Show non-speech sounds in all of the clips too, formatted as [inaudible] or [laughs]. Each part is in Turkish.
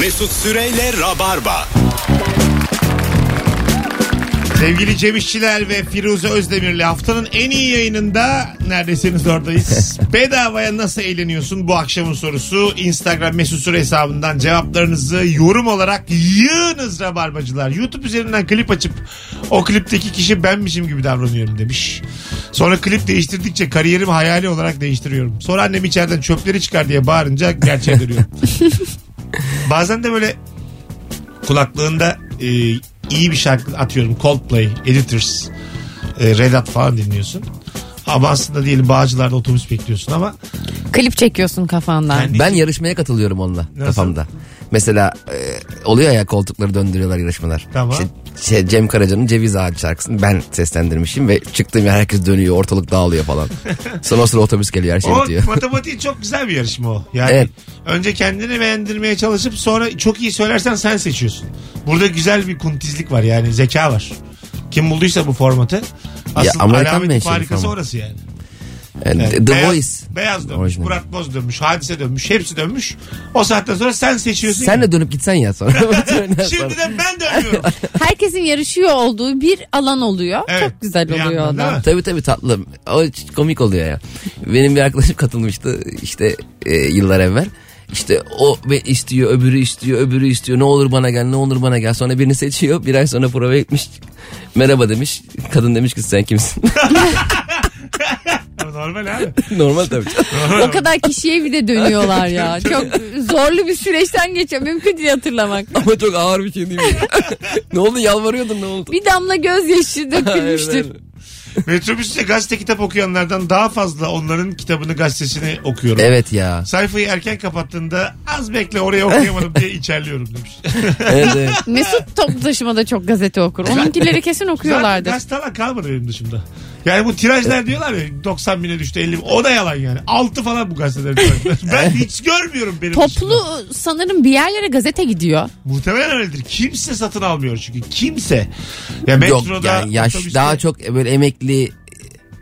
Mesut Süreyle Rabarba. Sevgili Cem İşçiler ve Firuze Özdemir'le haftanın en iyi yayınında neredesiniz oradayız. [laughs] Bedavaya nasıl eğleniyorsun bu akşamın sorusu. Instagram mesut süre hesabından cevaplarınızı yorum olarak yığınız rabarbacılar. YouTube üzerinden klip açıp o klipteki kişi benmişim gibi davranıyorum demiş. Sonra klip değiştirdikçe kariyerimi hayali olarak değiştiriyorum. Sonra annem içeriden çöpleri çıkar diye bağırınca gerçeğe dönüyorum. [laughs] Bazen de böyle kulaklığında e, iyi bir şarkı atıyorum Coldplay, Editors, e, Red Hot falan dinliyorsun. Ama aslında diyelim Bağcılar'da otobüs bekliyorsun ama Klip çekiyorsun kafandan. Yani- Ben yarışmaya katılıyorum onunla Nasıl? kafamda. Mesela e, oluyor ya koltukları döndürüyorlar yarışmalar. Tamam. İşte şey, Cem Karaca'nın Ceviz Ağacı şarkısını ben seslendirmişim ve çıktığım yer herkes dönüyor ortalık dağılıyor falan. [laughs] Sonra sıra otobüs geliyor her şey o bitiyor. matematiği çok güzel bir yarışma o. Yani Evet. önce kendini beğendirmeye çalışıp sonra çok iyi söylersen sen seçiyorsun. Burada güzel bir kuntizlik var yani zeka var. Kim bulduysa bu formatı asıl Amerikan alamet menşeli farikası format. orası yani. The beyaz, Voice. Beyaz dönmüş, Orijinal. Murat Boz dönmüş, Hadise dönmüş, hepsi dönmüş. O saatten sonra sen seçiyorsun. Sen de dönüp gitsen ya sonra. [laughs] Şimdiden ben dönüyorum. [laughs] Herkesin yarışıyor olduğu bir alan oluyor. Evet, Çok güzel bir oluyor yandan değil mi? Tabii tabii tatlı. O komik oluyor ya. Benim bir arkadaşım katılmıştı işte e, yıllar evvel. İşte o ve istiyor, öbürü istiyor, öbürü istiyor. Ne olur bana gel, ne olur bana gel. Sonra birini seçiyor. Bir ay sonra prova gitmiş. Merhaba demiş. Kadın demiş ki sen kimsin? [laughs] Normal abi. [laughs] Normal tabii. O kadar kişiye bir de dönüyorlar ya. [laughs] Çok zorlu bir süreçten geçiyor. Mümkün değil hatırlamak. Ama çok ağır bir şey değil mi? [laughs] ne oldu yalvarıyordun ne oldu? Bir damla gözyaşı dökülmüştür. Metrobüste gazete kitap okuyanlardan daha fazla onların kitabını gazetesini okuyorum. Evet ya. Sayfayı erken kapattığında az bekle oraya okuyamadım diye içerliyorum demiş. Evet, evet. Mesut toplu taşımada çok gazete okur. Onunkileri kesin Zaten okuyorlardır. gazeteler kalmadı benim dışımda. Yani bu tirajlar diyorlar ya 90 bine düştü 50 bin. O da yalan yani. 6 falan bu tirajları. Ben hiç görmüyorum benim Toplu dışımda. sanırım bir yerlere gazete gidiyor. Muhtemelen öyledir. Kimse satın almıyor çünkü. Kimse. Ya Yok metroda, yani yaş otobüste- daha çok böyle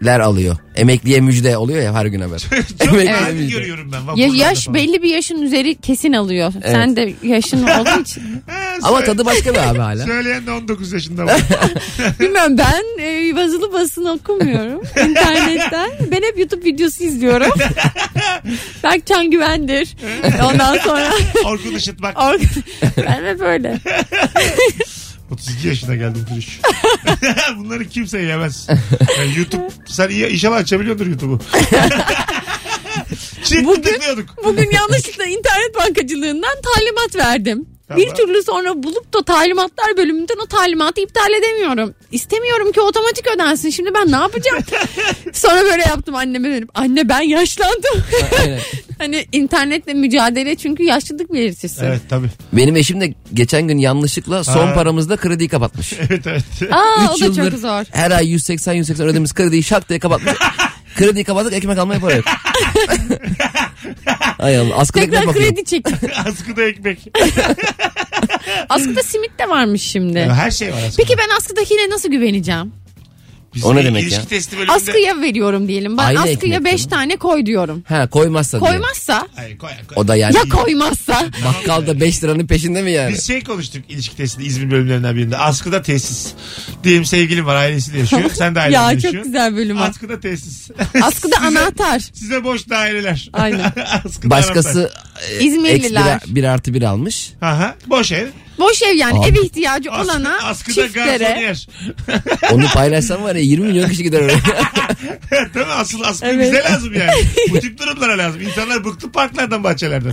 emekliler alıyor. Emekliye müjde oluyor ya her gün haber. [laughs] çok Emekliye nadir müjde. görüyorum ben. Ya vapurlarda yaş falan. belli bir yaşın üzeri kesin alıyor. Sen de yaşın [laughs] olduğu için. He, Ama söyle- tadı başka bir abi hala. Söyleyen de 19 yaşında var. [laughs] Bilmiyorum ben e, yazılı basın okumuyorum internetten. Ben hep YouTube videosu izliyorum. Berkcan Güvendir. Ondan sonra Orkun Işıtmak. Orkun- ben hep öyle. 32 yaşına geldim Firuş. [laughs] Bunları kimse yemez. Yani YouTube sen iyi, inşallah açabiliyordur YouTube'u. [laughs] Çift Bugün- tıklıyorduk. Bugün yanlışlıkla internet bankacılığından talimat verdim. Tamam. Bir türlü sonra bulup da talimatlar bölümünden o talimatı iptal edemiyorum. İstemiyorum ki otomatik ödensin. Şimdi ben ne yapacağım? [laughs] sonra böyle yaptım anneme dönüp. Anne ben yaşlandım. Aynen. [laughs] hani internetle mücadele çünkü yaşlılık belirtisi. Evet tabii. Benim eşim de geçen gün yanlışlıkla son Ha. paramızda krediyi kapatmış. [laughs] Evet evet. Aa o Üç da yıldır çok zor. Her ay 180 180 ödediğimiz krediyi şak diye kapatmış. Krediyi kapattık ekmek almaya para yok. [laughs] Ay Allah askıda ekmek Tekrar bakıyorum. kredi çek. [laughs] Askıda ekmek. Askıda simit de varmış şimdi. Her şey var askıda. Peki ben askıdakine nasıl güveneceğim? Biz O ne de demek ilişki ya? testi bölümünde... Askıya veriyorum diyelim. Ben Aynı askıya ekmek 5 mi? tane koy diyorum. Ha koymazsa. Koymazsa Ay, koy, koy. O da yani ya koymazsa bakkalda 5 liranın peşinde mi yani? Biz şey konuştuk ilişki testinde İzmir bölümlerinden birinde. Askıda tesis. Diyelim sevgilim var ailesiyle yaşıyor. [laughs] Sen de ailenle ya yaşıyorsun. çok güzel bölüm o. Askıda tesis. [laughs] Askıda Size- anahtar. Size boş daireler. Aynen. [laughs] Askıda Başkası e, İzmirliler. ekstra bir artı bir almış. anahtar. Aha, boş ev. Boş ev yani Abi. ev ihtiyacı olana askıda çiftlere. [laughs] Onu paylaşsam var ya 20 milyon kişi gider oraya. [laughs] Değil mi? Asıl askı Evet. bize lazım yani. [laughs] Bu tip durumlara lazım. İnsanlar bıktı parklardan bahçelerden.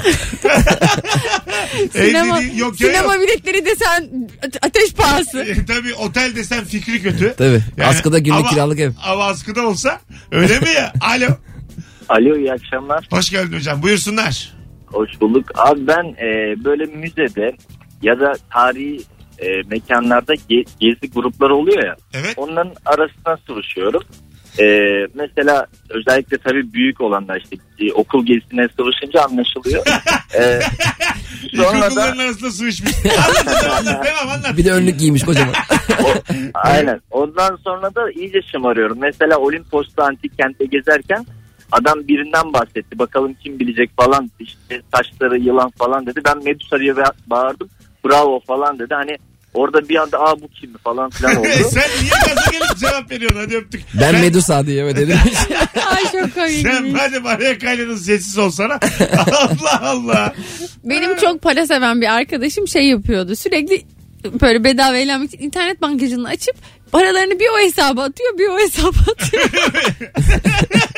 Sinema, yok ya sinema yok. biletleri desen ate- ateş pahası. E, Tabii otel desen fikri kötü. Tabii. Yani Askıda günlük ama- kiralık ev. Ama askıda olsa öyle mi ya? Alo. Alo iyi akşamlar. Hoş geldin hocam. Buyursunlar. Hoş bulduk. Abi ben e, böyle müzede ya da tarihi e, mekanlarda ge- gezi grupları oluyor ya. Evet. Onların arasına sıvışıyorum. E, mesela özellikle tabii büyük olanlar işte e, okul gezisine sıvışınca anlaşılıyor. [laughs] e, sonra da İlkokulların arasında sıvışmış. Anlat anlat. [laughs] Devam anlat. Bir de önlük giymiş kocaman. [laughs] aynen. Ondan sonra da iyice şımarıyorum. Mesela Olimpos'ta antik kentte gezerken Adam birinden bahsetti. Bakalım kim bilecek falan. İşte saçları yılan falan dedi. Ben Medusa diye ba- bağırdım. Bravo falan dedi. Hani orada bir anda aa bu kim falan filan oldu. [laughs] Sen niye gaza gelip cevap veriyorsun hadi öptük. Ben Medusa diye evet dedim. Ay çok Sen komik. hadi Maria Kayna'nın sessiz olsana. [laughs] Allah Allah. Benim çok para seven bir arkadaşım şey yapıyordu. Sürekli böyle bedava eğlenmek için internet bankacılığını açıp paralarını bir o hesaba atıyor bir o hesaba atıyor. [laughs]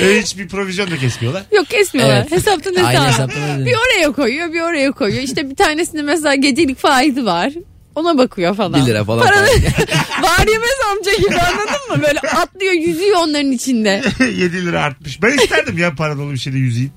E, hiçbir provizyon da kesmiyorlar. Yok kesmiyorlar. Evet. Hesaptan Aynı hesaptan öyle. Bir oraya koyuyor bir oraya koyuyor. İşte bir tanesinde mesela gecelik faizi var. Ona bakıyor falan. 1 lira falan. Paraları- [laughs] var yemez amca gibi anladın mı? Böyle atlıyor yüzüyor onların içinde. [laughs] 7 lira artmış. Ben isterdim ya para dolu bir şeyde yüzeyim.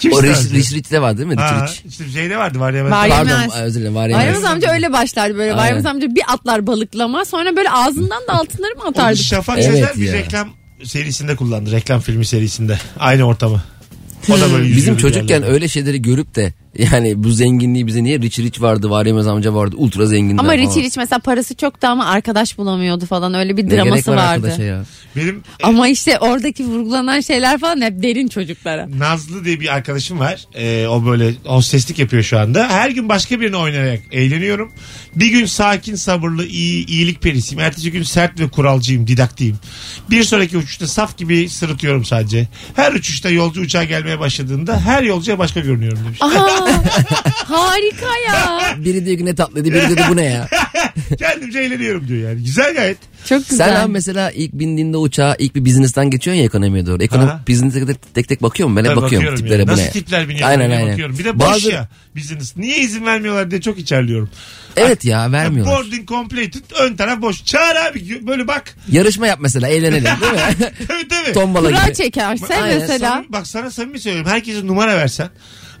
Kim O Rich? Rich Rich'te var değil mi? Ha, Rich. işte şeyde vardı var ben- Var. Pardon Yemez. özür dilerim var Var yemez. yemez amca öyle başlardı böyle. Var yemez amca bir atlar balıklama sonra böyle ağzından da altınları mı atardı? Şafak Evet Sezer bir reklam serisinde kullandı. Reklam filmi serisinde. Aynı ortamı. O da böyle Bizim çocukken öyle şeyleri görüp de yani bu zenginliği bize niye Rich Rich vardı, var yemez amca vardı, ultra zenginler Ama falan. Richie Rich mesela parası çoktu ama arkadaş bulamıyordu falan öyle bir Ne gerek draması var vardı. arkadaşa ya? Benim Ama işte oradaki vurgulanan şeyler falan hep derin çocuklara. Nazlı diye bir arkadaşım var. Ee, o böyle hosteslik yapıyor şu anda. Her gün başka birini oynayarak eğleniyorum. Bir gün sakin, sabırlı, iyi, iyilik perisiyim. Ertesi gün sert ve kuralcıyım, didaktiyim. Bir sonraki uçuşta saf gibi sırıtıyorum sadece. Her uçuşta yolcu uçağa gelmeye başladığında her yolcuya başka görünüyorum demiş. Aha [laughs] harika ya. Biri diyor ki ne tatlıydı, biri dedi bu ne ya? [laughs] Kendimce eğleniyorum diyor yani. Güzel gayet. Çok güzel. Sen abi mesela ilk bindiğinde uçağa ilk bir business'tan geçiyorsun ya ekonomiye doğru. Ekonomi Aha. business'e tek, tek tek bakıyor mu? Ben hep bakıyorum, bakıyorum tiplere ya. bu Nasıl ne? tipler biniyor? Aynen aynen. Bakıyorum. Bir de boş Bazı- ya business. Niye izin vermiyorlar diye çok içerliyorum. Evet ya vermiyorlar. Boarding completed ön taraf boş. Çağır abi böyle bak. Yarışma yap mesela eğlenelim değil mi? [laughs] tabii tabii. Tombala Kura gibi. çekerse Aynen, mesela. Samimi- bak sana samimi söylüyorum. Herkese numara versen.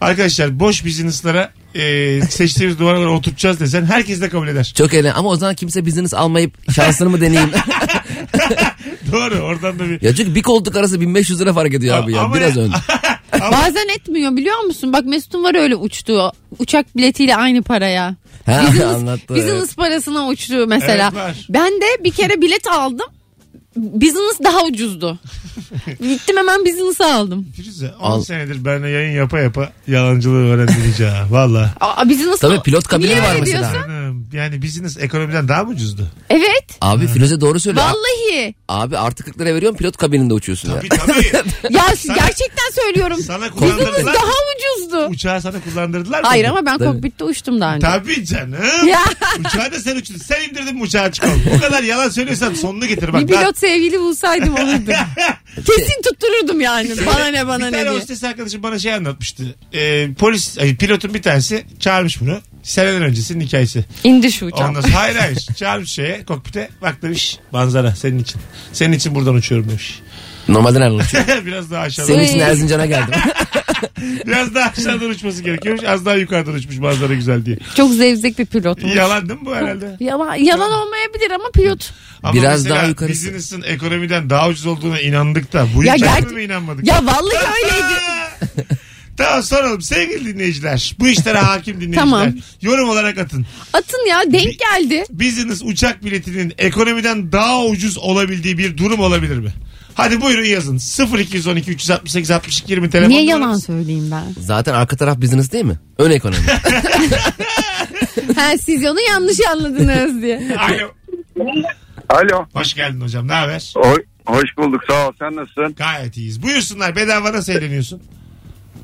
Arkadaşlar boş business'lara e, seçtiğimiz numaraları oturtacağız desen herkes de kabul eder. Çok eğlen ama o zaman kimse business almayıp şansını mı deneyeyim? [laughs] Doğru oradan da bir. ya çünkü bir koltuk arası 1500 lira fark ediyor abi ya. Ama Biraz ya- önce. [laughs] Ama- Bazen etmiyor biliyor musun? Bak Mesut'un var öyle uçtuğu. Uçak biletiyle aynı paraya. Ha, Business, [laughs] anlattı, business evet. parasına uçtu mesela. Evet, var. ben de bir kere bilet aldım. Business daha ucuzdu. [laughs] Gittim hemen business aldım. Firuze 10 Al. senedir benimle yayın yapa yapa yalancılığı öğrendireceğim. [laughs] ha. Valla. Aa, business Tabii pilot kabini Niye var öyle mesela. diyorsun? Canım, Yani business ekonomiden daha mı ucuzdu? Evet. Abi Firuze doğru söylüyor. Vallahi. Abi artı 40 lira veriyorum pilot kabininde uçuyorsun ya. Tabii tabii. [laughs] Ya Sana- gerçekten söylüyorum. Sana Business kullandırdılar. daha ucuzdu. Uçağı sana kullandırdılar mı? Hayır ama ben Tabii. kokpitte uçtum daha önce. Tabii canım. Ya. Uçağı da sen uçtun. Sen indirdin mi uçağı oldu. Bu kadar yalan söylüyorsan sonunu getir. Bak, Bir daha- pilot sevgili bulsaydım olurdu. [laughs] Kesin tuttururdum yani. Bana ne bana bir ne tane diye. hostes arkadaşım bana şey anlatmıştı. Ee, polis, ay, pilotun bir tanesi çağırmış bunu. Seneler öncesinin hikayesi. İndi şu uçak. Ondan sonra hayır hayır [laughs] çağırmış şeye kokpite bak demiş manzara senin için. Senin için buradan uçuyorum demiş. Normalde nereden uçuyor? [laughs] biraz daha aşağıdan. Senin için Erzincan'a geldim. [laughs] Biraz daha aşağıdan uçması gerekiyormuş. Az daha yukarıdan uçmuş manzara güzel diye. Çok zevzek bir pilot. Yalan değil mi bu herhalde? Yalan, yalan olmayabilir ama pilot. Ama Biraz daha yukarısı. Business'ın ekonomiden daha ucuz olduğuna inandık da bu Ya hikayeme ger- mi inanmadık? Ya vallahi [laughs] öyleydi. [laughs] tamam soralım sevgili dinleyiciler. Bu işlere hakim dinleyiciler. Tamam. Yorum olarak atın. Atın ya denk geldi. Business uçak biletinin ekonomiden daha ucuz olabildiği bir durum olabilir mi? Hadi buyurun yazın. 0212 368 62 20 telefon Niye yalan söyleyeyim ben? Zaten arka taraf business değil mi? Ön ekonomi. [laughs] Ha siz onu yanlış anladınız diye. [laughs] Alo. Alo. Hoş geldin hocam. Ne haber? Hoş, hoş bulduk sağ ol. Sen nasılsın? Gayet iyiyiz. Buyursunlar. Bedava nasıl eğleniyorsun?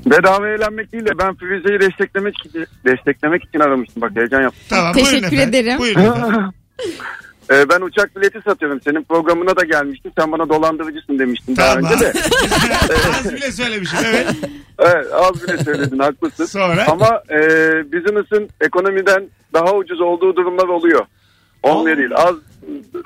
Bedava eğlenmek değil de ben Firuze'yi desteklemek için, desteklemek için aramıştım. Bak heyecan yaptım. Tamam. Teşekkür efendim. ederim. Buyurun efendim. [laughs] Ee, ben uçak bileti satıyorum. Senin programına da gelmiştim. Sen bana dolandırıcısın demiştin Tamam. daha önce de. [laughs] Az bile söylemişim. Evet. Evet, az bile söyledin haklısın. Sonra? Ama e, business'ın ekonomiden daha ucuz olduğu durumlar oluyor. Olmuyor Ol- değil. Az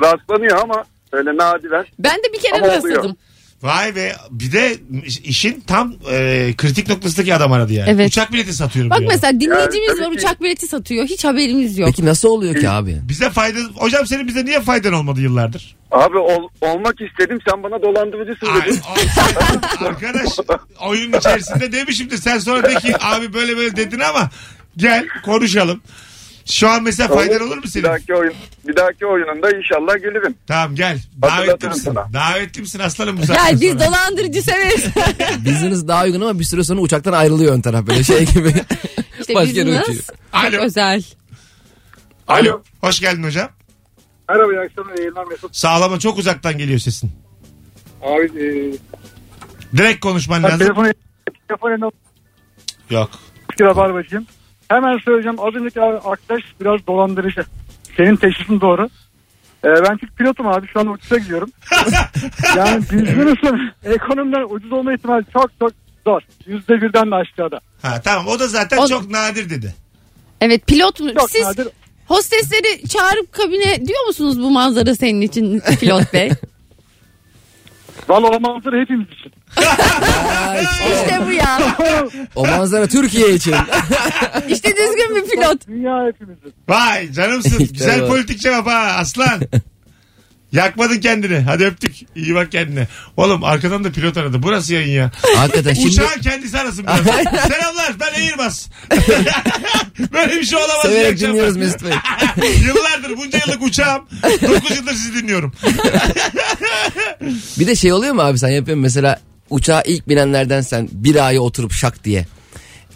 rastlanıyor ama öyle nadiren. Ben de bir kere Ama oluyor. rastladım. Vay be. Bir de işin tam e, kritik noktasındaki adam aradı yani. Evet. Uçak bileti satıyorum Bak diyor. mesela dinleyicimiz Yani tabii var ki- uçak bileti satıyor. Hiç haberimiz yok. Peki nasıl oluyor ki abi? Bize fayda... Hocam senin bize niye faydan olmadı yıllardır? Abi ol- olmak istedim sen bana dolandırıcısın Ay, dedin. o- arkadaş oyun içerisinde demişimdir. Sen sonra de ki abi böyle böyle dedin ama gel konuşalım. Şu an mesela faydan olur mu Bir senin? dahaki oyun bir dahaki oyununda inşallah gelirim. Tamam gel. Davetli Hatırlatırım misin? sana. Davetli misin aslanım bu saatten Gel biz sonra? dolandırıcı severiz. [laughs] Business daha uygun ama bir süre sonra uçaktan ayrılıyor ön taraf böyle şey gibi. [laughs] işte Başka yere business uçuyor. çok Alo. özel. Alo. Hoş geldin hocam. Merhaba iyi akşamlar yayınlar Mesut. Sağlama çok uzaktan geliyor sesin. Abi e, Direkt konuşman ben lazım. telefon telefon eline Yok. fikir başlayayım. Hemen söyleyeceğim. Az önceki arkadaş biraz dolandırıcı. Senin teşhisin doğru. Ee, ben çünkü pilotum abi şu an uçuşa gidiyorum. [laughs] yani business'ın ekonomiden ucuz olma ihtimali çok çok zor. Yüzde birden de aşağıda. Ha tamam o da zaten O- çok nadir dedi. Evet pilot mu? Çok Siz nadir. hostesleri çağırıp kabine diyor musunuz bu manzara senin için pilot bey? [laughs] Valla o manzara hepimiz için. Aa, işte, işte bu ya. o manzara Türkiye için. İşte düzgün bir pilot. Dünya hepimizin. Vay canımsın. [laughs] İşte Güzel bu. politik cevap ha aslan. [laughs] Yakmadın kendini. Hadi öptük. İyi bak kendine. Oğlum arkadan da pilot aradı. Burası yayın ya. Hakikaten şimdi Uçağın kendisi arasın biraz. [laughs] Selamlar ben Airbus. Böyle bir şey olamaz. Severek dinliyoruz Mesut Bey. Yıllardır bunca yıllık uçağım. 9 yıldır sizi dinliyorum. Bir de şey oluyor mu abi sen yapıyorsun mesela uçağa ilk binenlerden sen bir aya oturup şak diye.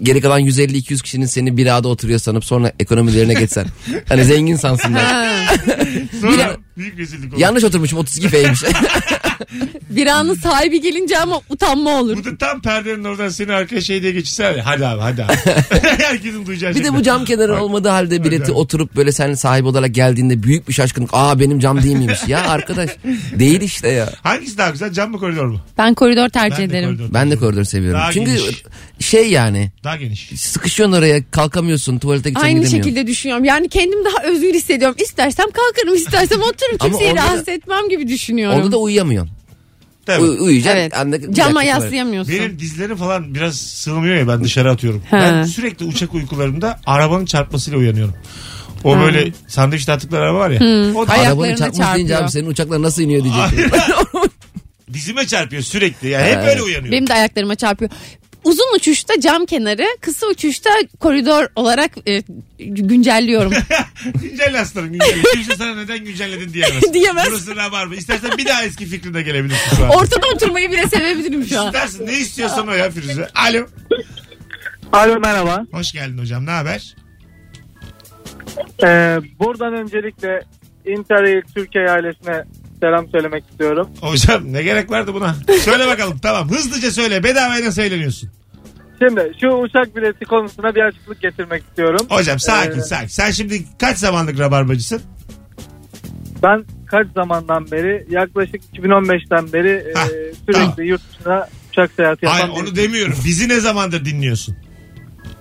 Geri kalan 150-200 kişinin seni bir ağda oturuyor sanıp sonra ekonomilerine geçsen. Hani zengin sansınlar. [laughs] Sonra büyük rezillik olur. Yanlış oturmuşum 32 F'ymiş. [laughs] Bir anın sahibi gelince ama utanma olur. Bu da tam perdenin oradan seni arkaya şey diye geçirse hadi abi hadi abi. [laughs] Herkesin duyacağı bir de şekilde. bu cam kenarı olmadığı halde bileti oturup böyle senin sahibi olarak geldiğinde büyük bir şaşkınlık. Aa benim cam değil miymiş? Ya arkadaş değil işte ya. Hangisi daha güzel cam mı koridor mu? Ben koridor tercih Ben de ederim. koridor. Ben de koridor seviyorum. Daha Çünkü geniş. şey yani Daha geniş. sıkışıyorsun oraya kalkamıyorsun tuvalete gitsen Aynı gidemiyorsun. şekilde düşünüyorum. Yani kendim daha özgür hissediyorum. İstersem kalkarım, istersem [laughs] otururum. Ama Kimseyi onda da- rahatsız etmem gibi düşünüyorum. Onda da uyuyamıyorsun. Tabii. Uy- uyuyacaksın. evet. Anda- bir Cama dakika tuvalet. yaslayamıyorsun. Benim dizlerim falan biraz sığmıyor ya ben dışarı atıyorum. Ha. Ben sürekli uçak uykularımda arabanın çarpmasıyla uyanıyorum. O böyle sandviç dağıtıkları araba var ya. O da Arabanın çarpması deyince çarpıyor. abi senin uçaklar nasıl iniyor [laughs] diyecektim. dizime çarpıyor sürekli. Yani hep böyle uyanıyorum. Benim de ayaklarıma çarpıyor. Uzun uçuşta cam kenarı, kısa uçuşta koridor olarak e, güncelliyorum. [laughs] Güncelle aslanım güncelle. Kimse sana neden güncelledin diyemez. [laughs] Diyemez. Burası rabarba. İstersen bir daha eski fikrine gelebilirsin şu an. Ortada oturmayı bile sevebilirim şu an. İstersin ne istiyorsan o ya Firuze. Alo. Alo merhaba. Hoş geldin hocam ne haber? Ee, buradan öncelikle Interrail Türkiye ailesine selam söylemek istiyorum. Hocam ne gerek vardı buna? Söyle bakalım tamam hızlıca söyle bedavaya nasıl eğleniyorsun? Şimdi şu uçak bileti konusuna bir açıklık getirmek istiyorum. Hocam sakin Ee, sakin. Sen şimdi kaç zamanlık rabarbacısın? Ben kaç zamandan beri yaklaşık 2015'ten beri Hah, e, sürekli tamam. yurt dışına uçak seyahati yapan Hayır onu demiyorum. Bizi ne zamandır dinliyorsun?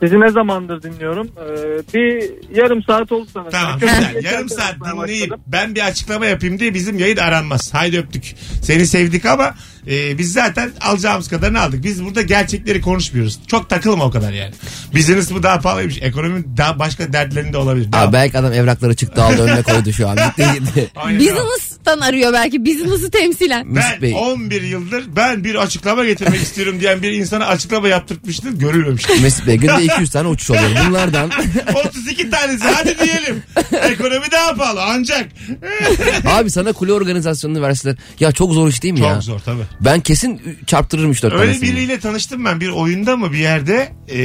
Sizi ne zamandır dinliyorum? Ee, bir yarım saat oldu sanırım. Tamam [laughs] güzel. Yarım saat dinleyip başladım. ben bir açıklama yapayım diye bizim yayın aranmaz. Haydi öptük. Seni sevdik ama e, biz zaten alacağımız kadarını aldık. Biz burada gerçekleri konuşmuyoruz. Çok takılma o kadar yani. Business bu daha pahalıymış. Ekonominin daha başka dertlerinde olabilir. Devam. Abi belki adam evrakları çıktı aldı önüne koydu şu an. Gitti gitti. [laughs] Aynen. Business'tan arıyor belki. Business'ı temsilen. Ben Mesut Bey. 11 yıldır ben bir açıklama getirmek istiyorum diyen bir insana açıklama yaptırtmıştır görülmemiştir. Mesut Bey günde 200 tane uçuş oluyor. Bunlardan [laughs] 32 tanesi hadi diyelim. Ekonomi daha pahalı ancak. [laughs] abi sana kule organizasyonunu verseler. Ya çok zor iş değil mi ya? Çok zor tabii. Ben kesin çarptırırım 3-4 Öyle tanesini. biriyle tanıştım ben bir oyunda mı bir yerde e,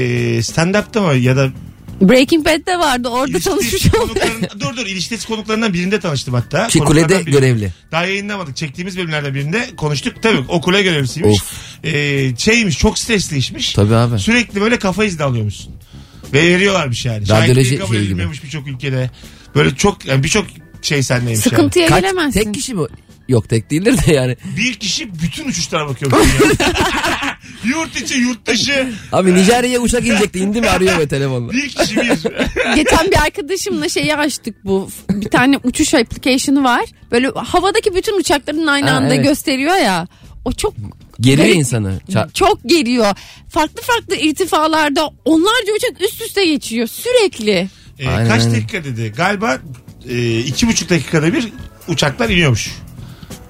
stand-up'ta mı ya da Breaking Bad'de vardı. Orada olduk. konukların- [laughs] dur dur ilişkisi konuklarından birinde tanıştım hatta. Ki Konuklardan kulede görevli. Daha yayınlamadık. Çektiğimiz bölümlerden birinde konuştuk. Tabii o kule görevlisiymiş. Of. Ee, şeymiş çok stresli işmiş. Tabii abi. Sürekli böyle kafa izni alıyormuşsun. Ve veriyorlarmış yani. Radyoloji Şahitliği kabul şeyi gibi. edilmiyormuş birçok ülkede. Böyle çok yani birçok şey sendeymiş Sıkıntıya Kaç, gelemezsin. tek kişi mi? Yok tek değildir de yani. Bir kişi bütün uçuşlara bakıyormuş. yani. [laughs] yurt içi yurt dışı. Abi Nijerya'ya uçak inecekti indi mi arıyor ve telefonla. Bir kişi bir. [laughs] Geçen bir arkadaşımla şeyi açtık bu. Bir tane uçuş application'ı var. Böyle havadaki bütün uçakların aynı Ha, anda evet. gösteriyor ya. O çok Geriyor Garip. insanı. Ça- çok geriyor. Farklı farklı irtifalarda onlarca uçak üst üste geçiyor sürekli. Ee, Aynen, kaç dakika dedi? Galiba e, iki buçuk dakikada bir uçaklar iniyormuş.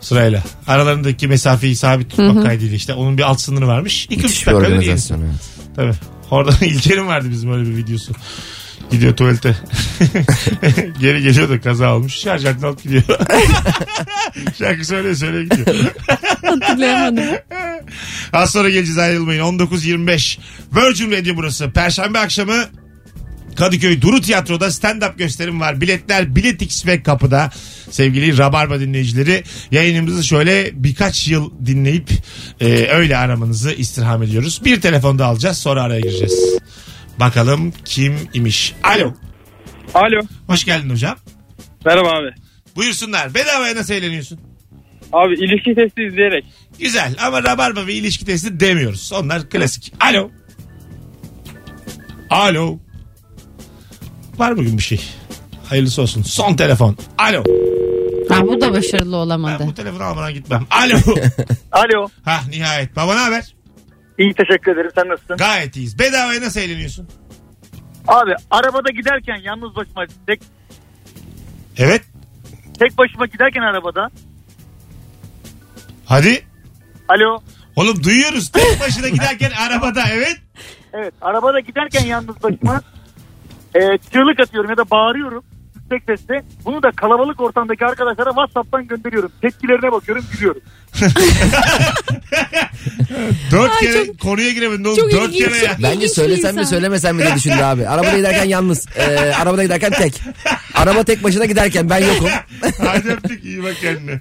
Sırayla. Aralarındaki mesafeyi sabit tutmak kaydıyla işte. Onun bir alt sınırı varmış. İki Müthiş buçuk bir dakikada bir organizasyon. evet. Tabii. Orada [laughs] İlker'in vardı bizim öyle bir videosu. Gidiyor tuvalete. [laughs] Geri geliyor da kaza olmuş. Şarj aletini alıp gidiyor. [laughs] Şarkı söyle söyle gidiyor. Hatırlayamadım. Az sonra geleceğiz ayrılmayın. 19.25 Virgin Radio burası. Perşembe akşamı Kadıköy Duru Tiyatro'da stand-up gösterim var. Biletler Biletix ve kapıda. Sevgili Rabarba dinleyicileri yayınımızı şöyle birkaç yıl dinleyip e, öyle aramanızı istirham ediyoruz. Bir telefonda alacağız sonra araya gireceğiz. Bakalım kim imiş. Alo. Alo. Hoş geldin hocam. Merhaba abi. Buyursunlar. Bedavaya nasıl eğleniyorsun? Abi ilişki testi izleyerek. Güzel ama rabarba ve ilişki testi demiyoruz. Onlar klasik. Alo. Alo. Var bugün bir şey. Hayırlısı olsun. Son telefon. Alo. Ha, bu da başarılı Ben olamadı. bu telefonu almadan gitmem. Alo. [laughs] Alo. ha nihayet. Baba ne haber? İyi teşekkür ederim. Sen nasılsın? Gayet iyiyiz. Bedavaya nasıl eğleniyorsun? Abi arabada giderken yalnız başıma tek, Evet. tek başıma giderken arabada. Hadi. Alo. Oğlum duyuyoruz. Tek başına giderken arabada evet. Evet arabada giderken yalnız başıma e, çığlık atıyorum ya da bağırıyorum yüksek sesle. Bunu da kalabalık ortamdaki arkadaşlara WhatsApp'tan gönderiyorum. Tepkilerine bakıyorum gülüyorum. [laughs] Dört Ay, kere çok- konuya giremedin oğlum. çok Dört ilginç. kere ya. Bence İlginç bir söylesem mi insan. söylemesem mi diye düşündü abi. [laughs] Arabada giderken yalnız. Ee, arabada giderken tek. Araba tek başına giderken ben yokum. [laughs] Hadi öptük iyi bak kendine.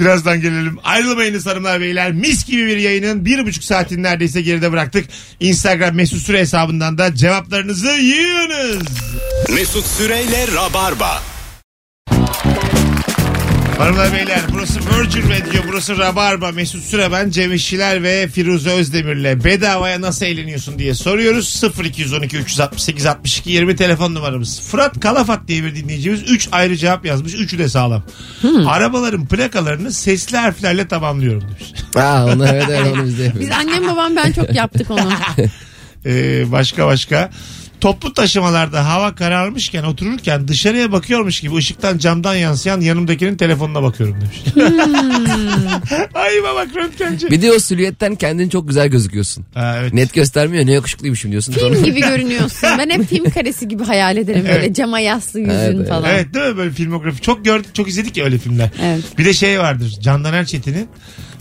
Birazdan gelelim. Ayrılmayınız hanımlar beyler. Mis gibi bir yayının bir buçuk saatini neredeyse geride bıraktık. Instagram mesut süre hesabından da cevaplarınızı yığınız. Mesut Süreyle Rabarba. Hanımlar beyler burası Virgin Radio burası Rabarba. Mesut Süre ben Cem İşçiler ve Firuze Özdemir'le bedavaya nasıl eğleniyorsun diye soruyoruz. 0212 368 62 20 telefon numaramız. Fırat Kalafat diye bir dinleyicimiz 3 ayrı cevap yazmış üçü de sağlam. Arabaların plakalarını sesli harflerle tamamlıyorum demiş. [laughs] Ha, onu evet evet onu biz de Biz annem babam ben çok yaptık onu. [laughs] Ee, başka başka Toplu taşımalarda hava kararmışken otururken dışarıya bakıyormuş gibi ışıktan camdan yansıyan yanımdakinin telefonuna bakıyorum demiş. [laughs] Ay bak röntgenci. Bir de o silüetten kendin çok güzel gözüküyorsun. Ha, evet. Net göstermiyor ne yakışıklıymışım diyorsun. Sonra- film gibi görünüyorsun. Ben hep film karesi gibi hayal ederim böyle Evet. cama yaslı yüzün Evet, falan. Evet değil mi böyle filmografi? Çok gördük, çok izledik ya öyle filmler. Evet. Bir de şey vardır. Candan Erçetin'in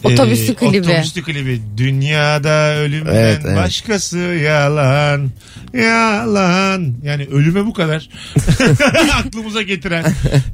Otobüslü klibi. Otobüslü klibi. Dünyada ölümden Evet, evet. başkası yalan. Yalan. Yani ölüme bu kadar. [laughs] Aklımıza getiren.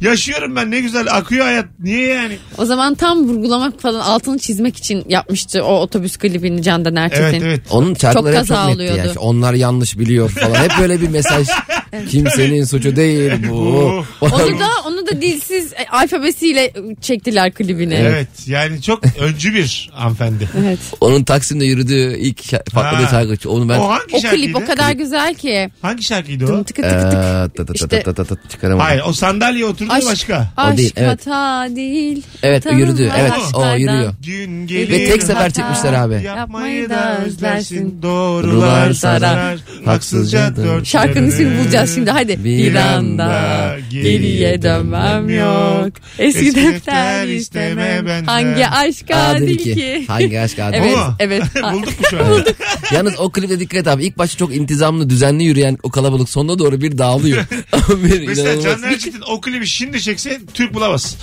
Yaşıyorum ben ne güzel akıyor hayat. Niye yani? O zaman tam vurgulamak falan altını çizmek için yapmıştı o otobüs klibini Candan Erçetin. Evet evet. Onun şarkıları hep Çok çok kaza netti oluyordu. yani. Onlar yanlış biliyor falan. Hep böyle bir mesaj. [laughs] Kimsenin suçu değil bu. Onu da onu da dilsiz e, alfabesiyle çektiler klibini. Evet yani çok öncü bir hanımefendi. Evet. Onun Taksim'de yürüdüğü ilk şa- patladığı Ha. şarkı. Onu ben... O hangi O şarkıydı? klip o kadar güzel ki. Hangi şarkıydı o? Dım tıkı Ee, tıkı tık. ta- ta- ta- İşte- çıkaramadım. Hayır o sandalye oturdu Aşk, başka. aşk değil, evet. hata değil. Evet, Tanınmaz yürüdü. Evet, o aşklardan. yürüyor. Gün gelir. Ve tek sefer çekmişler abi. Yapmayı da özlersin. Doğrular Doğrular sarar, sarar. Haksızca haksızca dört Şarkının ismini yanını. Bulacağız şimdi hadi. Bir anda geriye dönmem yok. Eski defter isteme benden. Hangi aşk adil ki? Hangi aşk adil? Evet, mu? evet. [laughs] Bulduk mu şu an? Yalnız o klipte dikkat et abi. İlk başta çok intizamlı, düzenli yürüyen o kalabalık sonuna doğru bir dağılıyor. [laughs] [laughs] bir Mesela inanılmaz. Can Erçetin o klibi şimdi çekse Türk bulamaz.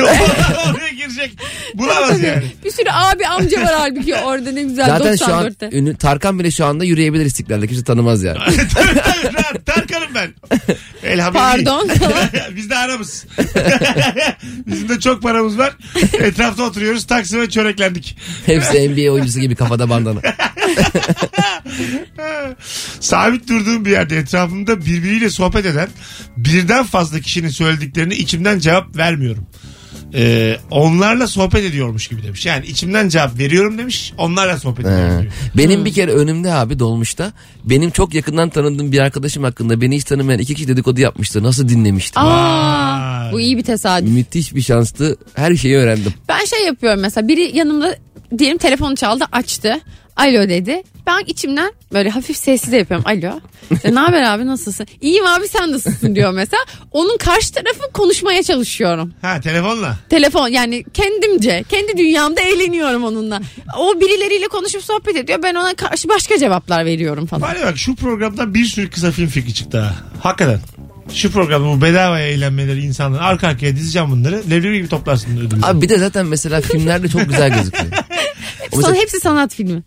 Oraya girecek. Bulamaz yani. Bir sürü abi amca var halbuki orada ne güzel Zaten şu an 94'te. ünlü, Tarkan bile şu anda yürüyebilir istiklalde. Kimse tanımaz yani. Rahat, Tarkan'ım ben. [laughs] Elhamdülillah. Pardon. [laughs] Biz de aramız. [laughs] Bizim de çok paramız var. Etrafta oturuyoruz. Taksim'e çöreklendik. Hepsi NBA oyuncusu gibi kafada bandana. Sabit durduğum bir yerde etrafımda birbiriyle sohbet eden birden fazla kişinin söylediklerini içimden cevap vermiyorum. Ee, onlarla sohbet ediyormuş gibi demiş. Yani içimden cevap veriyorum demiş. Onlarla sohbet ediyorum diyor. Benim bir kere önümde abi dolmuşta benim çok yakından tanıdığım bir arkadaşım hakkında beni hiç tanımayan iki kişi dedikodu yapmıştı. Nasıl dinlemiştim. Aa, Vay. bu iyi bir tesadüf. Müthiş bir şanstı. Her şeyi öğrendim. Ben şey yapıyorum mesela biri yanımda diyelim telefonu çaldı açtı. Alo dedi. Ben içimden böyle hafif sessiz de yapıyorum. Alo. İşte, ne haber abi nasılsın? İyiyim abi sen nasılsın diyor mesela. Onun karşı tarafı konuşmaya çalışıyorum. Ha telefonla. Telefon yani kendimce kendi dünyamda eğleniyorum onunla. O birileriyle konuşup sohbet ediyor. Ben ona karşı başka cevaplar veriyorum falan. Ya bak şu programdan bir sürü kısa film fikri çıktı ha. Hakikaten. Şu programda bu bedavaya eğlenmeleri insanlar arka arkaya dizeceğim bunları. Leblebi gibi toplarsın ödülü. Abi bir de zaten mesela filmlerde çok güzel gözüküyor. [laughs] Sana mesela hepsi sanat filmi.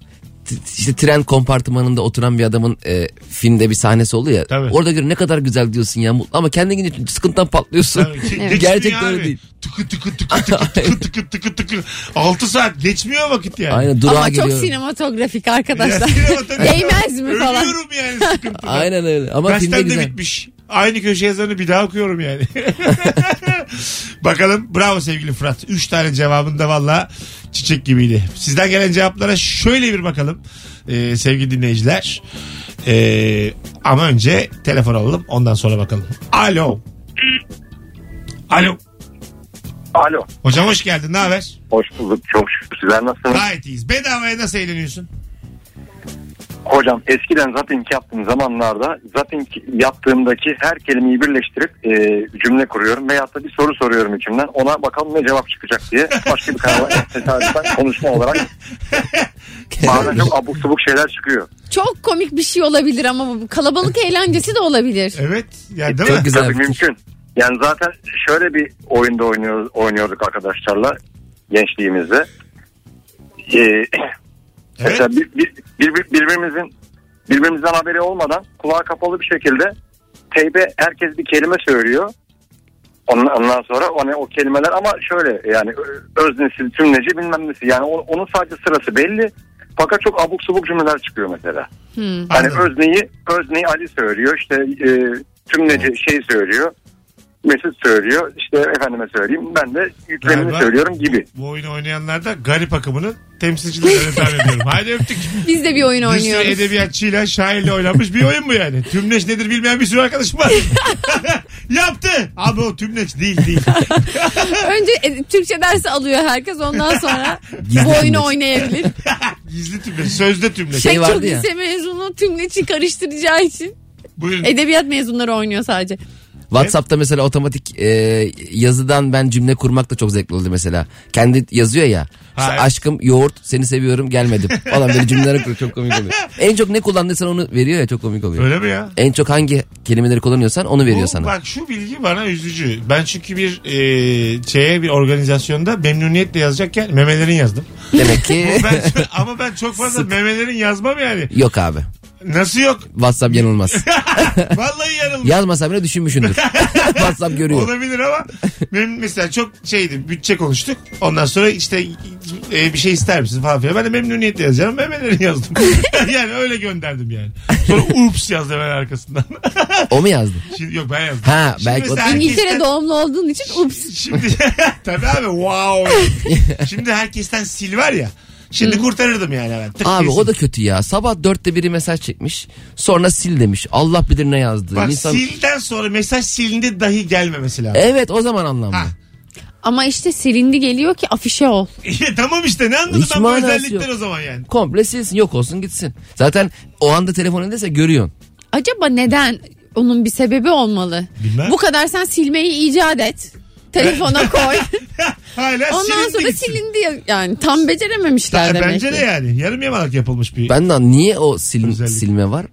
İşte tren kompartımanında oturan bir adamın e, filmde bir sahnesi oluyor ya. Tabii. Orada göre ne kadar güzel diyorsun ya. mutlu- Ama kendin gidince sıkıntıdan patlıyorsun. Tabii, Gerçekten öyle değil. Tıkı tıkı tıkı tıkı tıkı tıkı tıkı tıkı. 6 saat geçmiyor vakit yani. Aynen durağa Ama çok sinematografik Ya arkadaşlar. sinematografi- Değmez mi falan? Ölüyorum yani sıkıntıdan. Aynen öyle. Ama filmde Gazetem de güzel. bitmiş. Aynı köşe yazarını bir daha okuyorum yani. [laughs] Bakalım bravo sevgili Fırat. Üç tane cevabında valla çiçek gibiydi. Sizden gelen cevaplara şöyle bir bakalım ee, sevgili dinleyiciler. Ee, ama önce telefon alalım ondan sonra bakalım. Alo. Alo. Alo. Hocam hoş geldin ne haber? Hoş bulduk. Çok şükür. Sizler nasılsınız? Gayet iyiyiz. Bedavaya nasıl eğleniyorsun? Hocam eskiden zapping yaptığım zamanlarda zapping yaptığımdaki her kelimeyi birleştirip e, cümle kuruyorum. Veyahut da bir soru soruyorum içimden. Ona bakalım ne cevap çıkacak diye. Başka bir kanala [laughs] tesadüfen konuşma olarak [laughs] bazen çok abuk subuk şeyler çıkıyor. Çok komik bir şey olabilir ama bu kalabalık eğlencesi de olabilir. Evet. Yani değil Çok mi? güzel. Tabii mümkün. Yani zaten şöyle bir oyunda oynuyor, oynuyorduk arkadaşlarla gençliğimizde. Ee, Evet. Mesela bir, bir, bir- birbirimizin birbirimizden haberi olmadan kulağı kapalı bir şekilde teybe herkes bir kelime söylüyor. Ondan, sonra hani o kelimeler ama şöyle yani öznesi, tümleci bilmem nesi. Yani o- onun sadece sırası belli. Fakat çok abuk subuk cümleler çıkıyor mesela. Hmm. Hani Anladım. özneyi, özneyi Ali söylüyor işte e, tümleci şey söylüyor. Mesut söylüyor işte efendime söyleyeyim ben de yüklemini Galiba söylüyorum gibi. Bu oyunu oynayanlar da garip akımının temsilcilerini tahmin [laughs] ediyorum. Haydi öptük. Biz de bir oyun Bir sürü oynuyoruz. edebiyatçıyla şairle oynanmış bir oyun bu yani. Tümleç nedir bilmeyen bir sürü arkadaşım var. [laughs] Yaptı. Abi o tümleç değil değil. [laughs] Önce e, Türkçe dersi alıyor herkes ondan sonra bu oyunu oynayabilir. Gizli tümleç. Sözde tümleç. Şey Pek çok vardı ya. lise mezunu tümleci karıştıracağı için Buyurun. edebiyat mezunları oynuyor sadece. WhatsApp'ta mesela otomatik e, yazıdan ben cümle kurmak da çok zevkli oldu mesela. Kendi yazıyor ya. İşte aşkım yoğurt seni seviyorum gelmedim. [laughs] Falan böyle cümleler kuruyor çok komik oluyor. En çok ne kullandıysan onu veriyor ya çok komik oluyor. Öyle mi ya? En çok hangi kelimeleri kullanıyorsan onu veriyor Bu, sana. Bak şu bilgi bana üzücü. Ben çünkü bir e, şeye bir organizasyonda memnuniyetle yazacakken memelerin yazdım. Demek ki [laughs] Ben, [laughs] ama ben çok fazla memelerin yazmam yani. yok abi. Nasıl yok? WhatsApp yanılmaz. [laughs] Vallahi yanılmış. Yazmasa bile düşünmüşsündür. [laughs] WhatsApp görüyor. Olabilir ama benim mesela çok şeydi bütçe konuştuk. Ondan sonra işte e, bir şey ister misin falan filan. Ben de memnuniyetle yazacağım. Memelerini yazdım. [laughs] yani öyle gönderdim yani. Sonra ups yazdı hemen arkasından. O mu yazdı? Şimdi, yok ben yazdım. Ha, Şimdi belki o- İngiltere herkesten- doğumlu olduğun için ups. Şimdi tabii abi wow. Şimdi herkesten sil var ya. Şimdi kurtarırdım yani ben. Tık Abi diye o da kötü ya. Sabah dörtte biri mesaj çekmiş. Sonra sil demiş. Allah bilir ne yazdı. Bak İnsan... silden sonra mesaj silindi dahi gelmemesi lazım. Evet o zaman anlamlı. Ha. Ama işte silindi geliyor ki afişe ol. tamam işte ne anladım Hiç ben bu özellikler yok. o zaman yani. Komple silsin yok olsun gitsin. Zaten o anda telefon elindeyse görüyorsun. Acaba neden? Onun bir sebebi olmalı. Bilmem. Bu kadar sen silmeyi icat et. Telefona koy. [laughs] Hala Ondan silindi sonra gitsin. silindi. ya- Yani tam becerememişler demek Bence ki. de yani. Yarım yamalak yapılmış bir. Ben de niye o sil- Özellik. silme var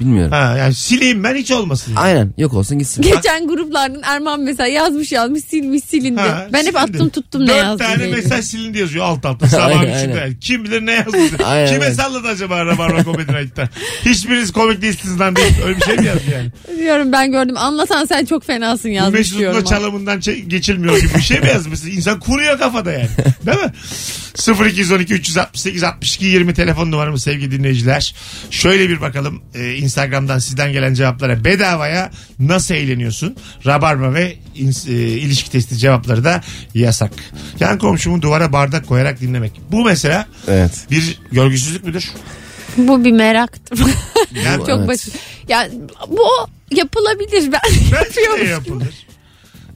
bilmiyorum. Ha yani sileyim ben hiç olmasın. yani. Aynen yok olsun gitsin. Geçen gruplardan Erman mesela yazmış yazmış silmiş silindi. Ha, ben hep silindi. attım tuttum ne Dört yazdım tane diye. mesaj silindi yazıyor alt alta sabah Aynen, üçünde. aynen. Kim bilir ne yazdı. [laughs] Aynen, Kime aynen. salladı acaba Rabarba Comedy Night'ta? Hiçbiriniz komik değilsiniz lan deyip öyle bir şey mi yazdı yani? Diyorum ben gördüm. Anlatan sen çok fenasın yazmış Mesut'un diyorum. da çalımından çe- geçilmiyor gibi bir şey mi yazmış? İnsan kuruyor kafada yani. Değil mi? 0212 368 62 20 telefon numaramız sevgili dinleyiciler. Şöyle bir bakalım e, Instagram'dan sizden gelen cevaplara bedavaya nasıl eğleniyorsun? Rabarba ve e, ilişki testi cevapları da yasak. Yan komşumu duvara bardak koyarak dinlemek. Bu mesela Evet. bir görgüsüzlük müdür? Bu bir meraktır. Yani [laughs] çok Evet. basit. Ya bu yapılabilir ben bence yapıyorum. de yapılır.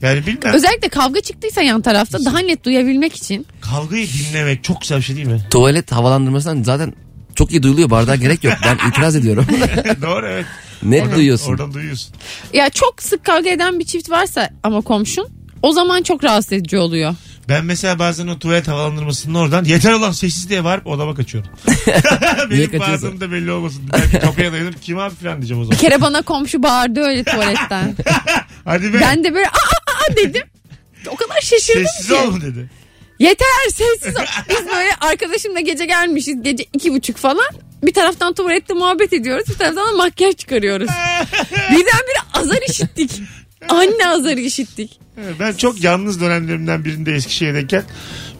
Yani bilmem. Özellikle kavga çıktıysa yan tarafta daha net duyabilmek için. Kavgayı dinlemek çok güzel bir şey değil mi? Tuvalet havalandırmasından zaten çok iyi duyuluyor bardağa [laughs] gerek yok. Ben itiraz ediyorum. [laughs] Doğru evet. Net Oradan- duyuyorsun. Oradan duyuyorsun. Ya çok sık kavga eden bir çift varsa ama komşun o zaman çok rahatsız edici oluyor. Ben mesela bazen o tuvalet havalandırmasının oradan yeter olan sessiz diye bağırıp odama kaçıyorum. [laughs] Benim bağırdığım da belli olmasın. Belki kapıya dayanıp kim abi falan diyeceğim o Bir zaman. kere bana komşu bağırdı öyle tuvaletten. Hadi be. ben de böyle aa, aa, dedim. O kadar şaşırdım Sessiz ki. ol mu dedi. Yeter sessiz ol. Biz böyle arkadaşımla gece gelmişiz. Gece iki buçuk falan. Bir taraftan tuvalette muhabbet ediyoruz. Bir taraftan da makyaj çıkarıyoruz. [laughs] Birdenbire azar işittik. Anne azarı işittik. Ben çok yalnız dönemlerimden birinde Eskişehir'deyken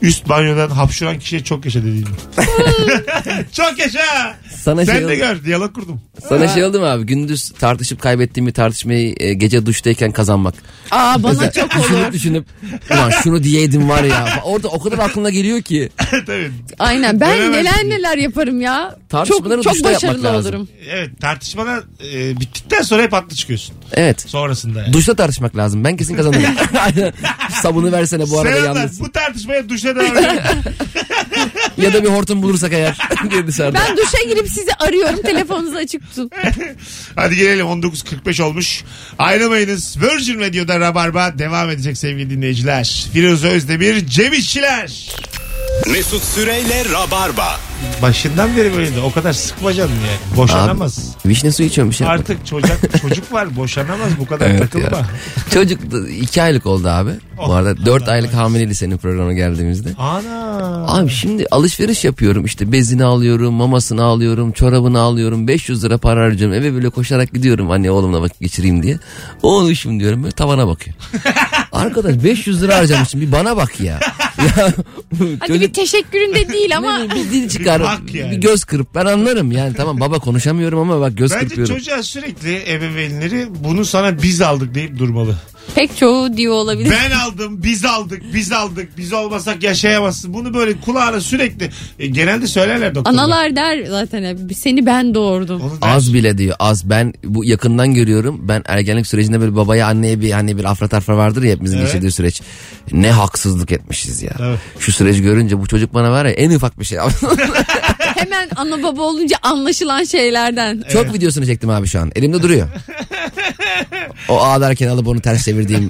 üst banyodan hapşuran kişiye çok yaşa dediydim. [laughs] çok yaşa. Sana şey Sen de oldu- gör diyalog kurdum. Sana şey oldu mu abi? Gündüz tartışıp kaybettiğim bir tartışmayı e, gece duştayken kazanmak. Aa bana çok olur. Düşünüp düşünüp ulan şunu diyeydim var ya. Orada o kadar aklına geliyor ki. [laughs] Tabii. Aynen ben Veremezsin neler neler yaparım ya. Tartışmaları çok çok duşta yapmak başarılı lazım. olurum. Evet tartışmada e, bittikten sonra hep haklı çıkıyorsun. Evet. Sonrasında yani. Duşta tartışmak lazım. Ben kesin kazanırım. Aynen. [laughs] [laughs] Sabunu versene bu arada yalnız. Bu tartışmaya duşa devam. Ya da bir hortum bulursak eğer diye dışarıda. Ben duşa girip sizi arıyorum [laughs] telefonunuzu açık tutun. [laughs] Hadi gelelim 19.45 olmuş. Ayrılmayınız. Virgin Radio'da Rabarba devam edecek sevgili dinleyiciler. Firuze Özdemir, Cem İşçiler. Mesut Süreyle Rabarba. Başından beri böyleydi. O kadar sıkma canını yani. Boşanamaz. Vişne suyu içiyorum bir şey yapma. Artık çocuk çocuk var boşanamaz bu kadar Evet takılma. ya. [laughs] Çocuk da iki aylık oldu abi. Oh, Bu arada dört Allah aylık hamileydi senin programa geldiğimizde. Ana. Abi şimdi alışveriş yapıyorum işte bezini alıyorum, mamasını alıyorum, çorabını alıyorum, 500 lira para harcıyorum. Eve böyle koşarak gidiyorum anne oğlumla vakit geçireyim diye. Oğlum diyorum böyle tavana bakıyor. [laughs] Arkadaş 500 lira harcamışsın bir bana bak ya. Ya Hadi bir teşekküründe değil ama Ne bir dil çıkar, Bir yani. bir göz kırıp ben anlarım yani tamam baba konuşamıyorum ama bak göz Bence kırpıyorum. çocuğa sürekli ebeveynleri bunu sana biz aldık deyip durmalı. Pek çoğu diyor olabilir. Ben aldım, biz aldık, biz aldık, biz olmasak yaşayamazsın. Bunu böyle kulağına sürekli e, genelde söylerler doktorlar. Analar der zaten hep seni ben doğurdum. Onu der. Az bile diyor az ben bu yakından görüyorum ben ergenlik sürecinde böyle babaya anneye bir hani bir afra tafra vardır ya hepimizin Evet. geçirdiği süreç ne haksızlık etmişiz ya Evet. şu süreci görünce bu çocuk bana var ya en ufak bir şey [laughs] Hemen ana baba olunca anlaşılan şeylerden. çok videosunu çektim abi şu an elimde duruyor o ağlarken alıp onu ters çevirdiğim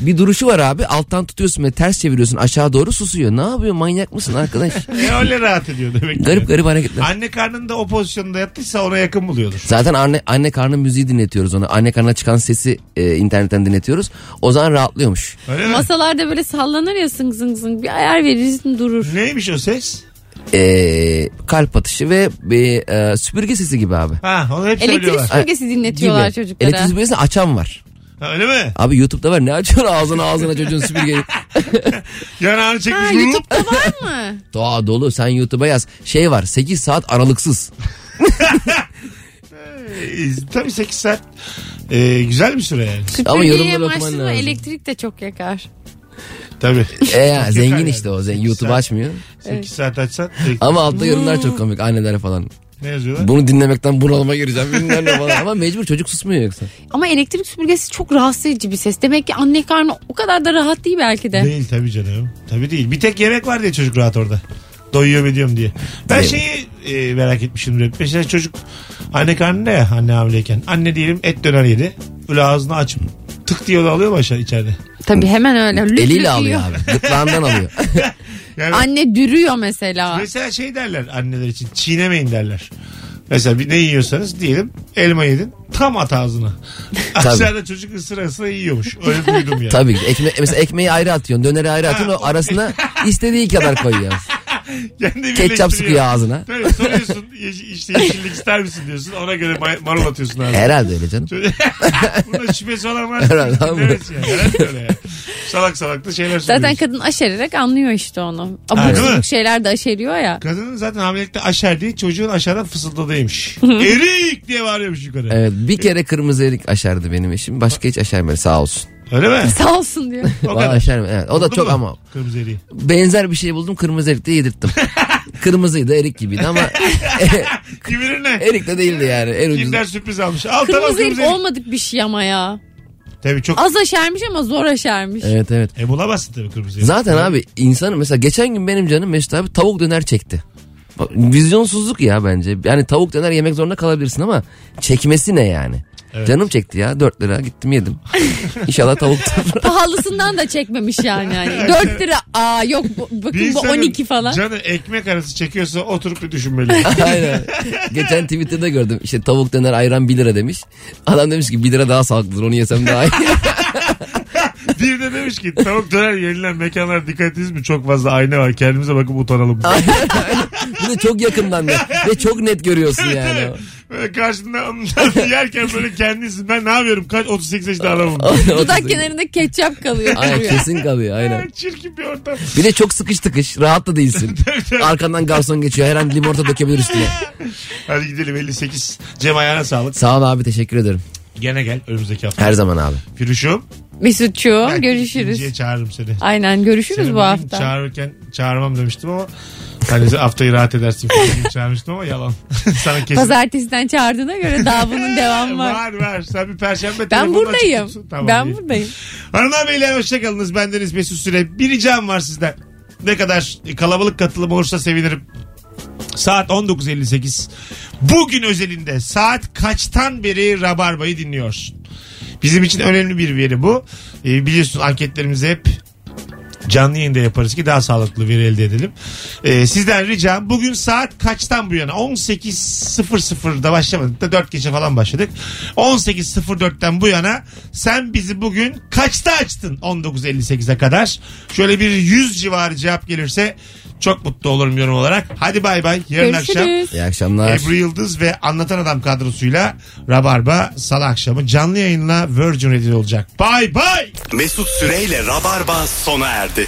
bir duruşu var abi alttan tutuyorsun ve ters çeviriyorsun aşağı doğru susuyor ne yapıyor manyak mısın arkadaş [laughs] E, öyle rahat ediyor demek ki. garip garip hareketler Anne karnında o pozisyonda yattıysa ona yakın buluyordur. Zaten anne anne karnı müziği dinletiyoruz ona. Anne karnına çıkan sesi e, internetten dinletiyoruz. O zaman rahatlıyormuş. Öyle mi? Masalarda böyle sallanır ya zıng zıng zıng bir ayar verirsin durur. Neymiş o ses? E, kalp atışı ve bir e, süpürge sesi gibi abi. Ha onu hep Elektrik söylüyorlar. süpürgesi dinletiyorlar Gibi. çocuklara. Elektrik süpürgesini açan var. Ha, öyle mi? Abi YouTube'da var ne açıyorsun ağzına ağzına çocuğun süpürgeyi. [laughs] Yanağını çekmiş. Ha, vurup- YouTube'da var mı? [laughs] Doğa dolu sen YouTube'a yaz. Şey var 8 saat aralıksız. [laughs] E, Tabii 8 saat. E, güzel bir süre yani. Ama Süpürgeye yorumları okuman mı lazım. elektrik de çok yakar. Tabii. E ya, zengin işte o. Zengin, YouTube saat. açmıyor. 8 saat açsan. Ama altta yorumlar çok komik anneler falan. Ne yazıyorlar? Bunu dinlemekten bunalıma gireceğim bilmem ne falan. Ama mecbur çocuk susmuyor yoksa. Ama elektrik süpürgesi çok rahatsız edici bir ses. Demek ki anne karnı o kadar da rahat değil belki de. Değil tabii canım. Tabii değil. Bir tek yemek var diye çocuk rahat orada. Doyuyor mu diyorum diye. Ben Değil. şeyi e, merak etmişimdir. hep. Mesela çocuk anne karnında ya anne hamileyken. Anne diyelim et döner yedi. Böyle ağzını açıp tık diye o da alıyor mu aşağı içeride? Tabii hemen öyle. Lüp Eliyle alıyor abi. Gırtlağından alıyor. [laughs] Yani Anne dürüyor mesela. mesela şey derler anneler için çiğnemeyin derler. Mesela bir ne yiyorsanız diyelim elma yedin tam at ağzına. [laughs] Aşağıda çocuk ısıra ısıra yiyormuş. Öyle duydum yani. Tabii ki. Ekme mesela ekmeği ayrı atıyorsun. Döneri ayrı atıyorsun. O arasına istediği kadar koyuyor. [laughs] Kendi Ketçap sıkıyor ağzına. Tabii soruyorsun işte yeşillik ister misin diyorsun. Ona göre ma- marul atıyorsun abi. Herhalde öyle canım. [laughs] Bunda şüphesi olan var. Herhalde abi. Evet yani. Herhalde öyle. Salak salak da şeyler Zaten söylüyorsun. kadın aşererek anlıyor işte onu. Abuk sabuk şeyler de aşeriyor ya. Kadının zaten hamilelikte aşer değil çocuğun aşağıdan fısıldadıymış. Erik diye bağırıyormuş yukarı. Evet bir kere kırmızı erik aşerdi benim eşim. Başka hiç aşermedi sağ olsun. Öyle mi? Sağ olsun diyor. [laughs] O Valla kadar. Evet, o da Buldun çok mu ama Kırmızı eriği. benzer bir şey buldum kırmızı erik de yedirttim. [laughs] Kırmızıydı erik gibiydi ama [laughs] Kimin ne? erik de değildi yani. En ucuz. Kimden sürpriz almış. Al tamam Kırmızı kırmızı erik erik. olmadık bir şey ama ya. Tabii çok. Az aşermiş ama zor aşermiş. Evet evet. E bulamazsın tabii kırmızı erik. Zaten abi insanın mesela geçen gün benim canım Mesut abi tavuk döner çekti. Vizyonsuzluk ya bence. Yani tavuk döner yemek zorunda kalabilirsin ama çekmesi ne yani? Canım çekti ya 4 lira gittim yedim. [laughs] İnşallah tavuktur. [laughs] Pahalısından da çekmemiş yani. yani. 4 lira aa yok bu, Bir bakın bu insanın 12 falan. Canı ekmek arası çekiyorsa oturup bir düşünmeli. [laughs] Aynen. Geçen Twitter'da gördüm. İşte tavuk döner ayran 1 lira demiş. Adam demiş ki 1 lira daha sağlıklıdır onu yesem daha iyi. bir de demiş ki tavuk döner yenilen mekanlara dikkat mi? Çok fazla ayna var. Kendimize bakıp utanalım. De çok yakından ve çok net görüyorsun yani. Böyle karşında ondan [laughs] yerken böyle kendisi ben ne yapıyorum? Kaç 38 yaşında adamım. [laughs] Dudak kenarında ketçap kalıyor. Aynen kesin kalıyor aynen. Çirkin bir ortam. Bir de çok sıkış tıkış rahat da değilsin. [laughs] Arkandan garson geçiyor her an limonata dökebilir üstüne. Hadi gidelim 58. Cem ayağına sağlık. Sağ ol abi teşekkür ederim. Gene gel önümüzdeki hafta. Her zaman abi. Firuş'um. Mesut'cuğum belki görüşürüz. ikinciye çağırırım seni. Aynen görüşürüz Seni bu bugün hafta. Çağırırken çağırmam demiştim ama hani haftayı rahat edersin falan çağırmıştım ama yalan. [laughs] Sana kesin. Pazartesiden çağırdığına göre daha bunun [laughs] devamı var. Var var. Sen bir perşembe Ben telefonla buradayım. açık tutsun. ben iyi. buradayım. [laughs] Hanımlar beyler hoşçakalınız. Bendeniz Mesut Süre. Bir ricam var sizden. Ne kadar kalabalık katılım olursa sevinirim. Saat 19.58. Bugün özelinde saat kaçtan beri Rabarba'yı dinliyorsun? Bizim için önemli bir veri bu. Ee, biliyorsun anketlerimizi hep canlı yayında yaparız ki daha sağlıklı veri elde edelim. Ee, sizden ricam bugün saat kaçtan bu yana 18.00'da başlamadık da 4 gece falan başladık. 18.04'ten bu yana sen bizi bugün kaçta açtın 19.58'e kadar? Şöyle bir 100 civarı cevap gelirse çok mutlu olurum yorum olarak. Hadi bay bay. Yarın akşam Görüşürüz. İyi akşamlar. Ebru Yıldız ve Anlatan Adam kadrosuyla Rabarba Salı akşamı canlı yayınla Virgin Radio olacak. Bay bay. Mesut Süreyle Rabarba sona erdi.